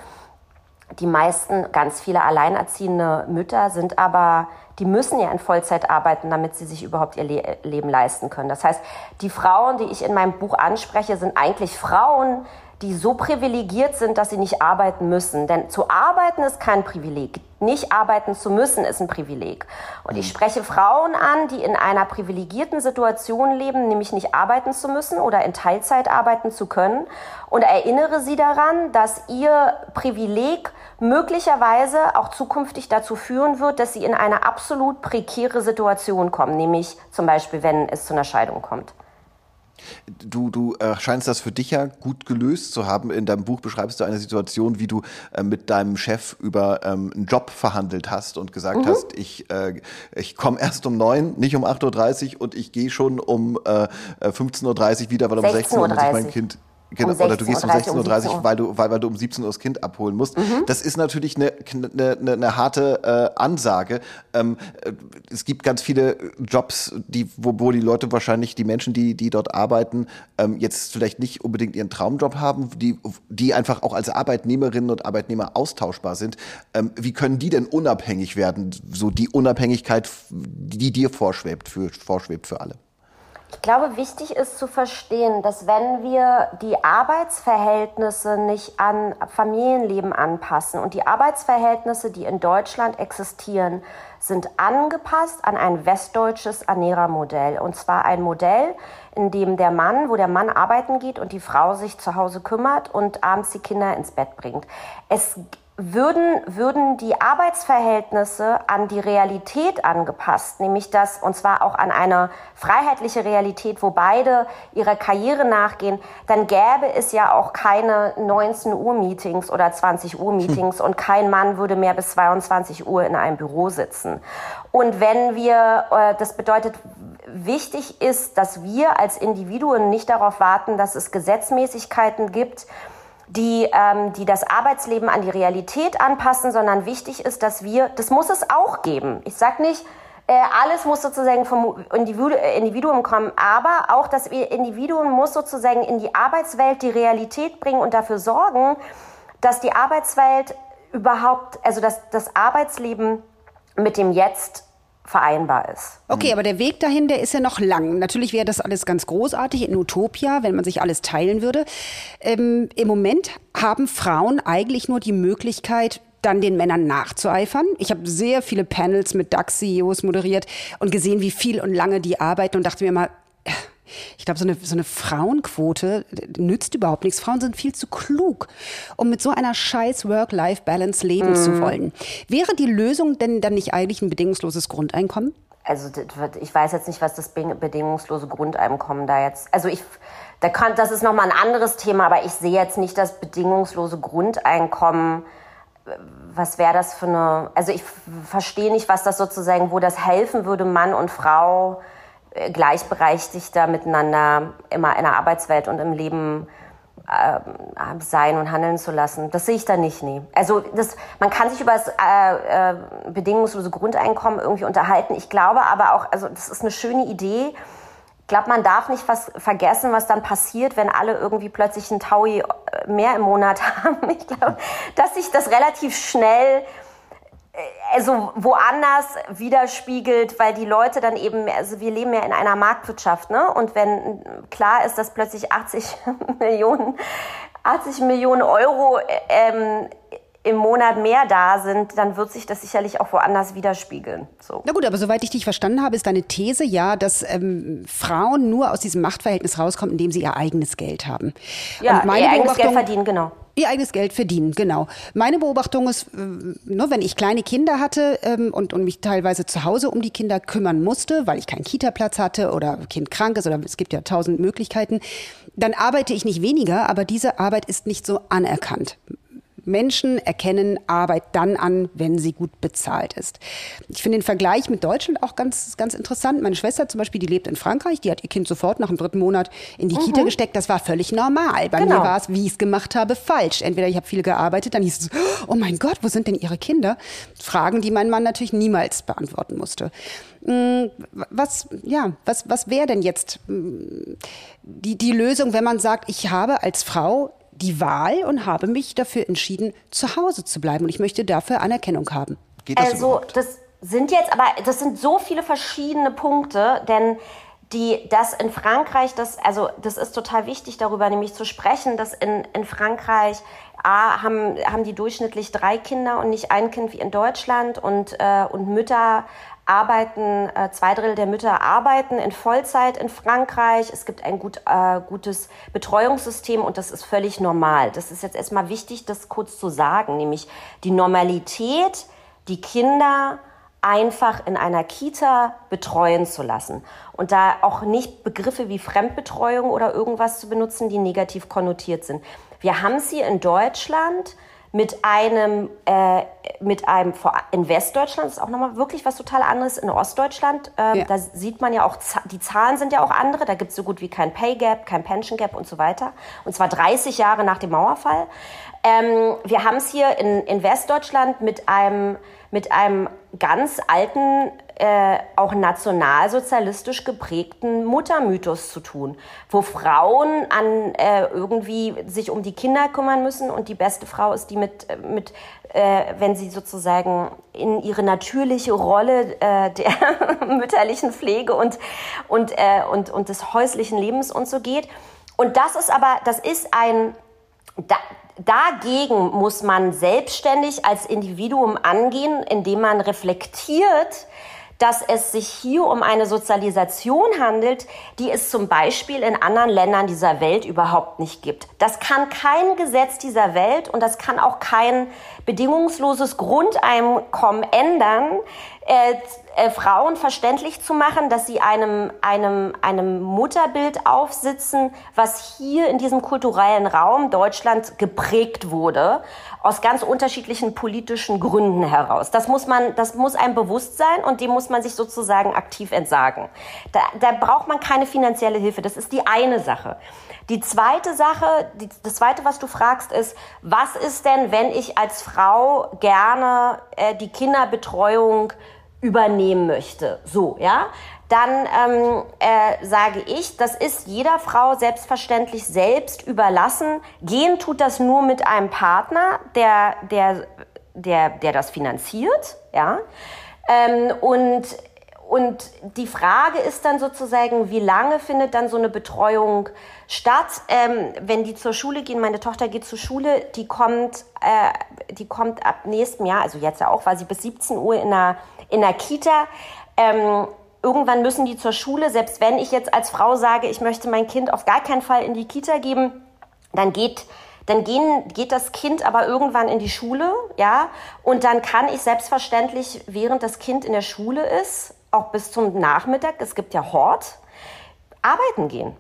S4: Die meisten, ganz viele alleinerziehende Mütter sind aber die müssen ja in Vollzeit arbeiten, damit sie sich überhaupt ihr Le Leben leisten können. Das heißt, die Frauen, die ich in meinem Buch anspreche, sind eigentlich Frauen, die so privilegiert sind, dass sie nicht arbeiten müssen. Denn zu arbeiten ist kein Privileg. Nicht arbeiten zu müssen ist ein Privileg. Und ich spreche Frauen an, die in einer privilegierten Situation leben, nämlich nicht arbeiten zu müssen oder in Teilzeit arbeiten zu können. Und erinnere sie daran, dass ihr Privileg möglicherweise auch zukünftig dazu führen wird, dass sie in eine absolut prekäre Situation kommen, nämlich zum Beispiel, wenn es zu einer Scheidung kommt.
S3: Du, du äh, scheinst das für dich ja gut gelöst zu haben. In deinem Buch beschreibst du eine Situation, wie du äh, mit deinem Chef über ähm, einen Job verhandelt hast und gesagt mhm. hast, ich, äh, ich komme erst um neun, nicht um 8.30 Uhr und ich gehe schon um äh, 15.30 Uhr wieder, weil um 16 Uhr muss ich mein Kind Genau, um oder du gehst um 16.30 Uhr, weil du, weil, weil du um 17 Uhr das Kind abholen musst. Mhm. Das ist natürlich eine, eine, eine, eine harte äh, Ansage. Ähm, äh, es gibt ganz viele Jobs, die, wo, wo die Leute wahrscheinlich, die Menschen, die, die dort arbeiten, ähm, jetzt vielleicht nicht unbedingt ihren Traumjob haben, die, die einfach auch als Arbeitnehmerinnen und Arbeitnehmer austauschbar sind. Ähm, wie können die denn unabhängig werden? So die Unabhängigkeit, die dir vorschwebt, für, vorschwebt für alle.
S4: Ich glaube, wichtig ist zu verstehen, dass wenn wir die Arbeitsverhältnisse nicht an Familienleben anpassen und die Arbeitsverhältnisse, die in Deutschland existieren, sind angepasst an ein westdeutsches Ernährermodell. Und zwar ein Modell, in dem der Mann, wo der Mann arbeiten geht und die Frau sich zu Hause kümmert und abends die Kinder ins Bett bringt. Es würden, würden die Arbeitsverhältnisse an die Realität angepasst, nämlich das, und zwar auch an eine freiheitliche Realität, wo beide ihrer Karriere nachgehen, dann gäbe es ja auch keine 19 Uhr Meetings oder 20 Uhr Meetings hm. und kein Mann würde mehr bis 22 Uhr in einem Büro sitzen. Und wenn wir, äh, das bedeutet, wichtig ist, dass wir als Individuen nicht darauf warten, dass es Gesetzmäßigkeiten gibt, die, ähm, die das Arbeitsleben an die Realität anpassen, sondern wichtig ist, dass wir, das muss es auch geben. Ich sage nicht, äh, alles muss sozusagen vom Individuum kommen, aber auch das Individuum muss sozusagen in die Arbeitswelt die Realität bringen und dafür sorgen, dass die Arbeitswelt überhaupt, also dass das Arbeitsleben mit dem Jetzt vereinbar ist.
S2: Okay, aber der Weg dahin, der ist ja noch lang. Natürlich wäre das alles ganz großartig in Utopia, wenn man sich alles teilen würde. Ähm, Im Moment haben Frauen eigentlich nur die Möglichkeit, dann den Männern nachzueifern. Ich habe sehr viele Panels mit DAX-CEOs moderiert und gesehen, wie viel und lange die arbeiten und dachte mir mal, ich glaube, so eine, so eine Frauenquote nützt überhaupt nichts. Frauen sind viel zu klug, um mit so einer scheiß Work-Life-Balance leben mm. zu mhm. wollen. Wäre die Lösung denn dann nicht eigentlich ein bedingungsloses Grundeinkommen?
S4: Also ich weiß jetzt nicht, was das bedingungslose Grundeinkommen da jetzt. Also ich, da kann, das ist noch mal ein anderes Thema, aber ich sehe jetzt nicht das bedingungslose Grundeinkommen. Was wäre das für eine? Also ich verstehe nicht, was das sozusagen, wo das helfen würde, Mann und Frau gleichberechtigter miteinander immer in der Arbeitswelt und im Leben äh, sein und handeln zu lassen. Das sehe ich da nicht, nee. Also das, man kann sich über das äh, äh, bedingungslose Grundeinkommen irgendwie unterhalten. Ich glaube aber auch, also das ist eine schöne Idee. Ich glaube, man darf nicht was vergessen, was dann passiert, wenn alle irgendwie plötzlich ein Taui äh, mehr im Monat haben. Ich glaube, dass sich das relativ schnell also woanders widerspiegelt, weil die Leute dann eben, also wir leben ja in einer Marktwirtschaft, ne? Und wenn klar ist, dass plötzlich 80 Millionen, 80 Millionen Euro ähm, im Monat mehr da sind, dann wird sich das sicherlich auch woanders widerspiegeln. So.
S2: Na gut, aber soweit ich dich verstanden habe, ist deine These ja, dass ähm, Frauen nur aus diesem Machtverhältnis rauskommen, indem sie ihr eigenes Geld haben.
S4: Ja, ihr eigenes Geld verdienen, genau.
S2: Ihr eigenes Geld verdienen, genau. Meine Beobachtung ist, äh, nur wenn ich kleine Kinder hatte ähm, und, und mich teilweise zu Hause um die Kinder kümmern musste, weil ich keinen Kita-Platz hatte oder Kind krank ist oder es gibt ja tausend Möglichkeiten, dann arbeite ich nicht weniger, aber diese Arbeit ist nicht so anerkannt. Menschen erkennen Arbeit dann an, wenn sie gut bezahlt ist. Ich finde den Vergleich mit Deutschland auch ganz, ganz interessant. Meine Schwester zum Beispiel, die lebt in Frankreich, die hat ihr Kind sofort nach dem dritten Monat in die mhm. Kita gesteckt. Das war völlig normal. Bei genau. mir war es, wie ich es gemacht habe, falsch. Entweder ich habe viel gearbeitet, dann hieß es, oh mein Gott, wo sind denn ihre Kinder? Fragen, die mein Mann natürlich niemals beantworten musste. Mm, was, ja, was, was wäre denn jetzt mm, die, die Lösung, wenn man sagt, ich habe als Frau die Wahl und habe mich dafür entschieden, zu Hause zu bleiben. Und ich möchte dafür Anerkennung haben.
S4: Geht das also, überhaupt? das sind jetzt aber, das sind so viele verschiedene Punkte, denn die, das in Frankreich, das, also, das ist total wichtig, darüber nämlich zu sprechen, dass in, in Frankreich A, haben, haben die durchschnittlich drei Kinder und nicht ein Kind wie in Deutschland und, äh, und Mütter arbeiten, äh, zwei Drittel der Mütter arbeiten in Vollzeit in Frankreich. Es gibt ein gut, äh, gutes Betreuungssystem und das ist völlig normal. Das ist jetzt erstmal wichtig, das kurz zu sagen, nämlich die Normalität, die Kinder einfach in einer Kita betreuen zu lassen und da auch nicht Begriffe wie Fremdbetreuung oder irgendwas zu benutzen, die negativ konnotiert sind. Wir haben sie in Deutschland mit einem, äh, mit einem in Westdeutschland ist auch nochmal wirklich was total anderes. In Ostdeutschland, äh, ja. da sieht man ja auch, die Zahlen sind ja auch andere. Da gibt es so gut wie kein Pay Gap, kein Pension Gap und so weiter. Und zwar 30 Jahre nach dem Mauerfall. Ähm, wir haben es hier in, in Westdeutschland mit einem, mit einem ganz alten äh, auch nationalsozialistisch geprägten Muttermythos zu tun, wo Frauen an äh, irgendwie sich um die Kinder kümmern müssen und die beste Frau ist die mit, äh, mit äh, wenn sie sozusagen in ihre natürliche Rolle äh, der mütterlichen Pflege und, und, äh, und, und des häuslichen Lebens und so geht. Und das ist aber, das ist ein, da, dagegen muss man selbstständig als Individuum angehen, indem man reflektiert, dass es sich hier um eine Sozialisation handelt, die es zum Beispiel in anderen Ländern dieser Welt überhaupt nicht gibt. Das kann kein Gesetz dieser Welt und das kann auch kein bedingungsloses Grundeinkommen ändern, äh, äh, Frauen verständlich zu machen, dass sie einem, einem, einem Mutterbild aufsitzen, was hier in diesem kulturellen Raum Deutschland geprägt wurde, aus ganz unterschiedlichen politischen Gründen heraus. Das muss man, das muss einem bewusst sein und dem muss man sich sozusagen aktiv entsagen. Da, da braucht man keine finanzielle Hilfe. Das ist die eine Sache. Die zweite Sache, die, das zweite, was du fragst, ist, was ist denn, wenn ich als Frau gerne äh, die Kinderbetreuung übernehmen möchte? So, ja dann ähm, äh, sage ich, das ist jeder Frau selbstverständlich selbst überlassen. Gehen tut das nur mit einem Partner, der, der, der, der das finanziert. Ja? Ähm, und, und die Frage ist dann sozusagen, wie lange findet dann so eine Betreuung statt? Ähm, wenn die zur Schule gehen, meine Tochter geht zur Schule, die kommt, äh, die kommt ab nächstem Jahr, also jetzt ja auch, weil sie bis 17 Uhr in der, in der Kita. Ähm, irgendwann müssen die zur Schule. Selbst wenn ich jetzt als Frau sage, ich möchte mein Kind auf gar keinen Fall in die Kita geben, dann geht dann gehen, geht das Kind aber irgendwann in die Schule, ja, und dann kann ich selbstverständlich, während das Kind in der Schule ist, auch bis zum Nachmittag, es gibt ja Hort, arbeiten gehen.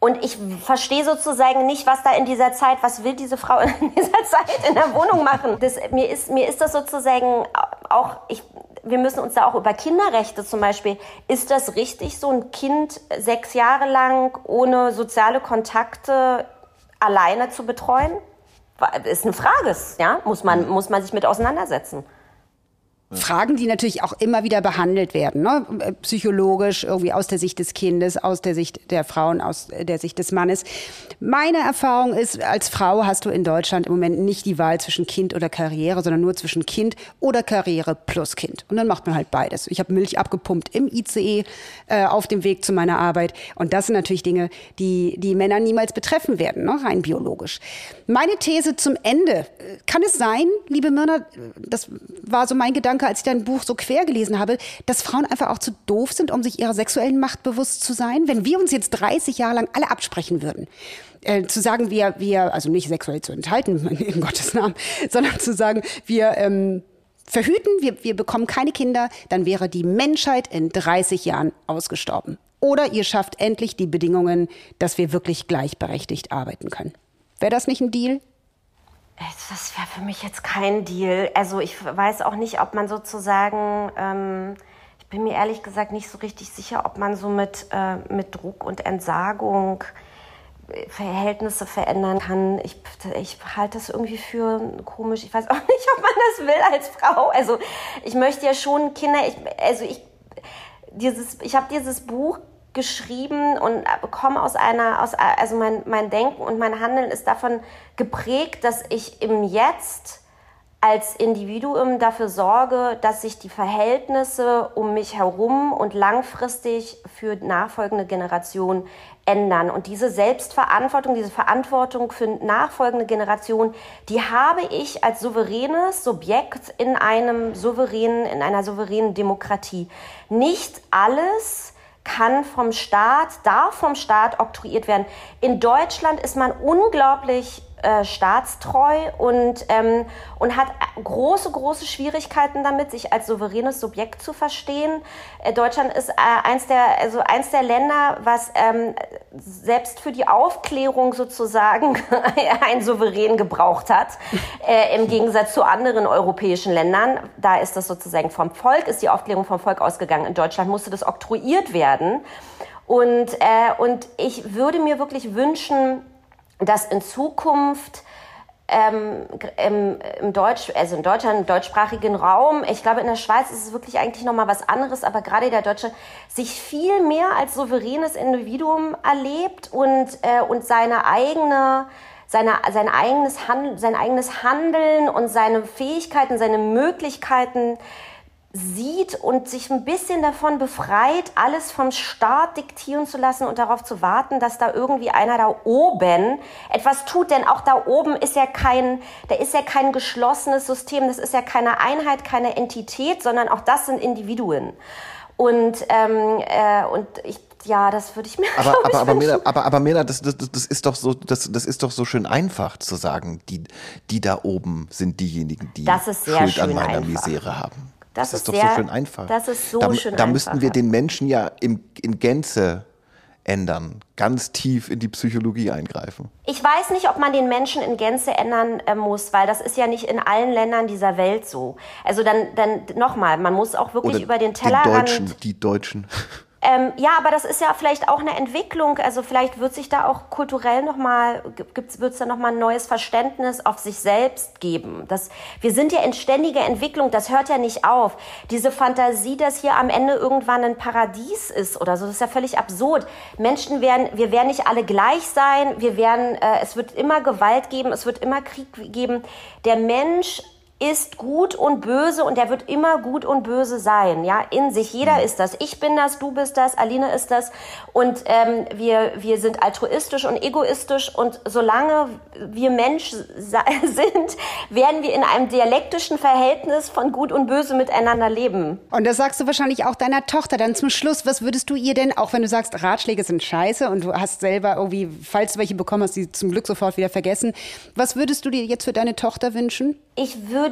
S4: Und ich verstehe sozusagen nicht, was da in dieser Zeit, was will diese Frau in dieser Zeit in der Wohnung machen. Das, mir, ist, mir ist das sozusagen auch, ich, wir müssen uns da auch über Kinderrechte zum Beispiel, ist das richtig, so ein Kind sechs Jahre lang ohne soziale Kontakte alleine zu betreuen? Ist eine Frage, ja, muss man, muss man sich mit auseinandersetzen.
S2: Fragen, die natürlich auch immer wieder behandelt werden, ne? psychologisch, irgendwie aus der Sicht des Kindes, aus der Sicht der Frauen, aus der Sicht des Mannes. Meine Erfahrung ist, als Frau hast du in Deutschland im Moment nicht die Wahl zwischen Kind oder Karriere, sondern nur zwischen Kind oder Karriere plus Kind. Und dann macht man halt beides. Ich habe Milch abgepumpt im ICE äh, auf dem Weg zu meiner Arbeit. Und das sind natürlich Dinge, die die Männer niemals betreffen werden, ne? rein biologisch. Meine These zum Ende. Kann es sein, liebe Myrna, das war so mein Gedanke, als ich dein Buch so quer gelesen habe, dass Frauen einfach auch zu doof sind, um sich ihrer sexuellen Macht bewusst zu sein? Wenn wir uns jetzt 30 Jahre lang alle absprechen würden, äh, zu sagen, wir, wir, also nicht sexuell zu enthalten, in Gottes Namen, sondern zu sagen, wir ähm, verhüten, wir, wir bekommen keine Kinder, dann wäre die Menschheit in 30 Jahren ausgestorben. Oder ihr schafft endlich die Bedingungen, dass wir wirklich gleichberechtigt arbeiten können. Wäre das nicht ein Deal?
S4: Das wäre für mich jetzt kein Deal. Also ich weiß auch nicht, ob man sozusagen, ähm, ich bin mir ehrlich gesagt nicht so richtig sicher, ob man so mit, äh, mit Druck und Entsagung äh, Verhältnisse verändern kann. Ich, ich halte das irgendwie für komisch. Ich weiß auch nicht, ob man das will als Frau. Also ich möchte ja schon Kinder, ich, also ich, dieses, ich habe dieses Buch geschrieben und komme aus einer, aus, also mein, mein Denken und mein Handeln ist davon geprägt, dass ich im Jetzt als Individuum dafür sorge, dass sich die Verhältnisse um mich herum und langfristig für nachfolgende Generationen ändern. Und diese Selbstverantwortung, diese Verantwortung für nachfolgende Generationen, die habe ich als souveränes Subjekt in einem souveränen, in einer souveränen Demokratie. Nicht alles kann vom Staat, darf vom Staat oktroyiert werden. In Deutschland ist man unglaublich äh, staatstreu und, ähm, und hat große, große Schwierigkeiten damit, sich als souveränes Subjekt zu verstehen. Äh, Deutschland ist äh, eins, der, also eins der Länder, was ähm, selbst für die Aufklärung sozusagen ein Souverän gebraucht hat, äh, im Gegensatz zu anderen europäischen Ländern. Da ist das sozusagen vom Volk, ist die Aufklärung vom Volk ausgegangen. In Deutschland musste das oktroyiert werden. Und, äh, und ich würde mir wirklich wünschen, dass in Zukunft ähm, im, im Deutsch, also in Deutschland, im deutschsprachigen Raum, ich glaube in der Schweiz ist es wirklich eigentlich nochmal was anderes, aber gerade der Deutsche sich viel mehr als souveränes Individuum erlebt und, äh, und seine eigene seine, sein, eigenes Hand, sein eigenes Handeln und seine Fähigkeiten, seine Möglichkeiten sieht und sich ein bisschen davon befreit, alles vom Staat diktieren zu lassen und darauf zu warten, dass da irgendwie einer da oben etwas tut. Denn auch da oben ist ja kein, da ist ja kein geschlossenes System, das ist ja keine Einheit, keine Entität, sondern auch das sind Individuen. Und, ähm, äh, und ich ja, das würde ich mir
S3: aber,
S4: aber,
S3: aber, Mena, aber, aber Mena, das, das, das ist doch so, das, das ist doch so schön einfach zu sagen, die, die da oben sind diejenigen, die Schuld an meiner einfach. Misere haben. Das, das ist, ist, doch sehr, so schön einfach.
S4: Das ist so
S3: da,
S4: schön
S3: da einfach. Da müssten wir den Menschen ja im, in Gänze ändern, ganz tief in die Psychologie eingreifen.
S4: Ich weiß nicht, ob man den Menschen in Gänze ändern äh, muss, weil das ist ja nicht in allen Ländern dieser Welt so. Also dann, dann nochmal, man muss auch wirklich
S3: Oder
S4: über den Tellerrand.
S3: Die Deutschen, die Deutschen.
S4: Ähm, ja, aber das ist ja vielleicht auch eine Entwicklung. Also vielleicht wird sich da auch kulturell nochmal, wird es da nochmal ein neues Verständnis auf sich selbst geben. Das, wir sind ja in ständiger Entwicklung, das hört ja nicht auf. Diese Fantasie, dass hier am Ende irgendwann ein Paradies ist oder so, das ist ja völlig absurd. Menschen werden, wir werden nicht alle gleich sein, wir werden, äh, es wird immer Gewalt geben, es wird immer Krieg geben. Der Mensch ist gut und böse und er wird immer gut und böse sein, ja, in sich. Jeder mhm. ist das. Ich bin das, du bist das, Aline ist das und ähm, wir, wir sind altruistisch und egoistisch und solange wir Mensch sind, werden wir in einem dialektischen Verhältnis von gut und böse miteinander leben.
S2: Und das sagst du wahrscheinlich auch deiner Tochter dann zum Schluss. Was würdest du ihr denn, auch wenn du sagst, Ratschläge sind scheiße und du hast selber irgendwie, falls du welche bekommen hast, die zum Glück sofort wieder vergessen, was würdest du dir jetzt für deine Tochter wünschen?
S4: Ich würde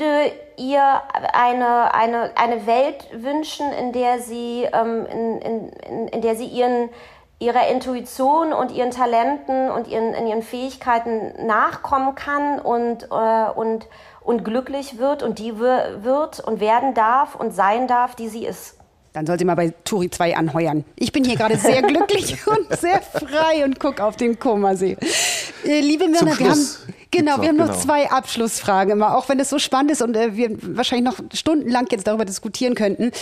S4: ihr eine, eine, eine Welt wünschen, in der sie, ähm, in, in, in der sie ihren, ihrer Intuition und ihren Talenten und ihren, in ihren Fähigkeiten nachkommen kann und, äh, und, und glücklich wird und die wird und werden darf und sein darf, die sie ist.
S2: Dann soll sie mal bei Turi 2 anheuern. Ich bin hier gerade sehr glücklich und sehr frei und gucke auf den Komasee. Äh, liebe Mirna, wir haben Genau, wir haben noch genau. zwei Abschlussfragen immer, auch wenn es so spannend ist und äh, wir wahrscheinlich noch stundenlang jetzt darüber diskutieren könnten.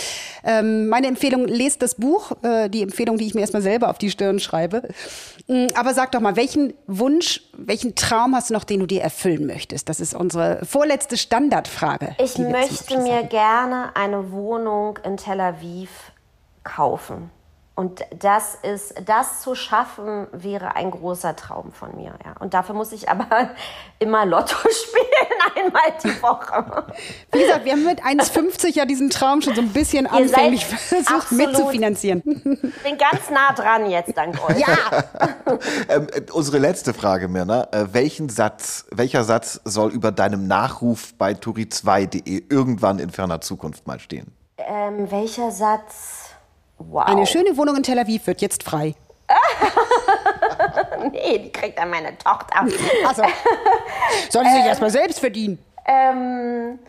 S2: Ähm, meine Empfehlung, lest das Buch, äh, die Empfehlung, die ich mir erstmal selber auf die Stirn schreibe. Mm, aber sag doch mal, welchen Wunsch, welchen Traum hast du noch, den du dir erfüllen möchtest? Das ist unsere vorletzte Standardfrage.
S4: Ich möchte mir gerne eine Wohnung in Tel Aviv kaufen. Und das ist, das zu schaffen, wäre ein großer Traum von mir. Ja. Und dafür muss ich aber immer Lotto spielen, einmal die Woche.
S2: Wie gesagt, wir haben mit 1,50 ja diesen Traum schon so ein bisschen anfänglich versucht mitzufinanzieren.
S4: Ich bin ganz nah dran jetzt, dank euch.
S2: Ja.
S3: ähm, unsere letzte Frage, Mirna. Äh, welchen Satz, welcher Satz soll über deinem Nachruf bei turi2.de irgendwann in ferner Zukunft mal stehen?
S4: Ähm, welcher Satz?
S2: Wow. Eine schöne Wohnung in Tel Aviv wird jetzt frei.
S4: nee, die kriegt dann meine Tochter.
S2: Also, soll sie sich ähm, erstmal selbst verdienen?
S4: Ähm,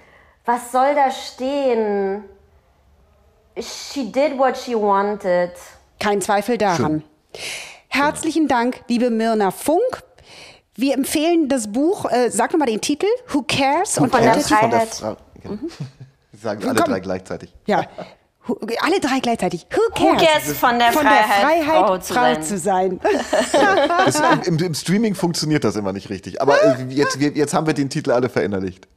S4: was soll da stehen? She did what she wanted.
S2: Kein Zweifel daran. Schön. Herzlichen Dank, liebe Mirna Funk. Wir empfehlen das Buch, äh, sag nochmal den Titel, Who Cares?
S4: Und von der Freiheit.
S3: Von der mhm. Sagen alle Komm. drei gleichzeitig.
S2: Ja, alle drei gleichzeitig. Who cares?
S4: Who cares von der
S2: von
S4: Freiheit,
S2: der Freiheit Frau, zu Frau Zu sein.
S3: das, im, im, Streaming funktioniert das immer nicht richtig. Aber äh, jetzt, jetzt haben wir den Titel alle verinnerlicht.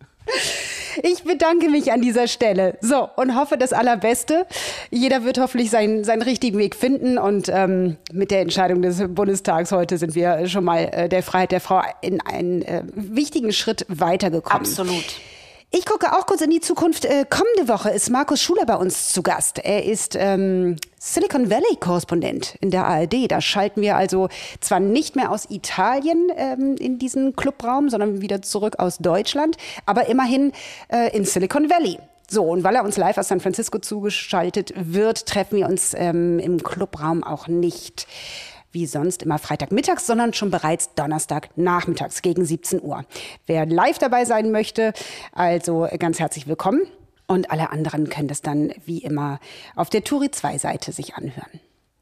S2: Ich bedanke mich an dieser Stelle. So, und hoffe das Allerbeste. Jeder wird hoffentlich seinen, seinen richtigen Weg finden. Und ähm, mit der Entscheidung des Bundestags heute sind wir schon mal äh, der Freiheit der Frau in einen äh, wichtigen Schritt weitergekommen.
S4: Absolut.
S2: Ich gucke auch kurz in die Zukunft. Äh, kommende Woche ist Markus Schuler bei uns zu Gast. Er ist ähm, Silicon Valley-Korrespondent in der ARD. Da schalten wir also zwar nicht mehr aus Italien ähm, in diesen Clubraum, sondern wieder zurück aus Deutschland, aber immerhin äh, in Silicon Valley. So, und weil er uns live aus San Francisco zugeschaltet wird, treffen wir uns ähm, im Clubraum auch nicht wie sonst immer Freitagmittags, sondern schon bereits Donnerstagnachmittags gegen 17 Uhr. Wer live dabei sein möchte, also ganz herzlich willkommen. Und alle anderen können das dann wie immer auf der Turi 2 Seite sich anhören.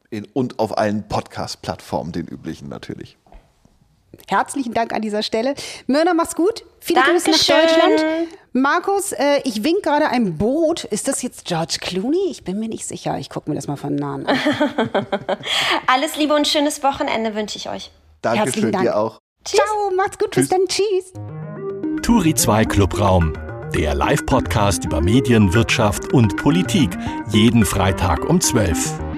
S3: In, und auf allen Podcast-Plattformen, den üblichen natürlich.
S2: Herzlichen Dank an dieser Stelle. Myrna, mach's gut. Viele Grüße nach Deutschland. Markus, äh, ich wink gerade ein Boot. Ist das jetzt George Clooney? Ich bin mir nicht sicher. Ich gucke mir das mal von nahen an.
S4: Alles Liebe und schönes Wochenende wünsche ich euch.
S3: Dankeschön
S2: Herzlichen Dank.
S3: dir auch.
S2: Ciao, macht's gut. Bis dann. Tschüss.
S1: Turi 2 Clubraum, der Live-Podcast über Medien, Wirtschaft und Politik. Jeden Freitag um 12.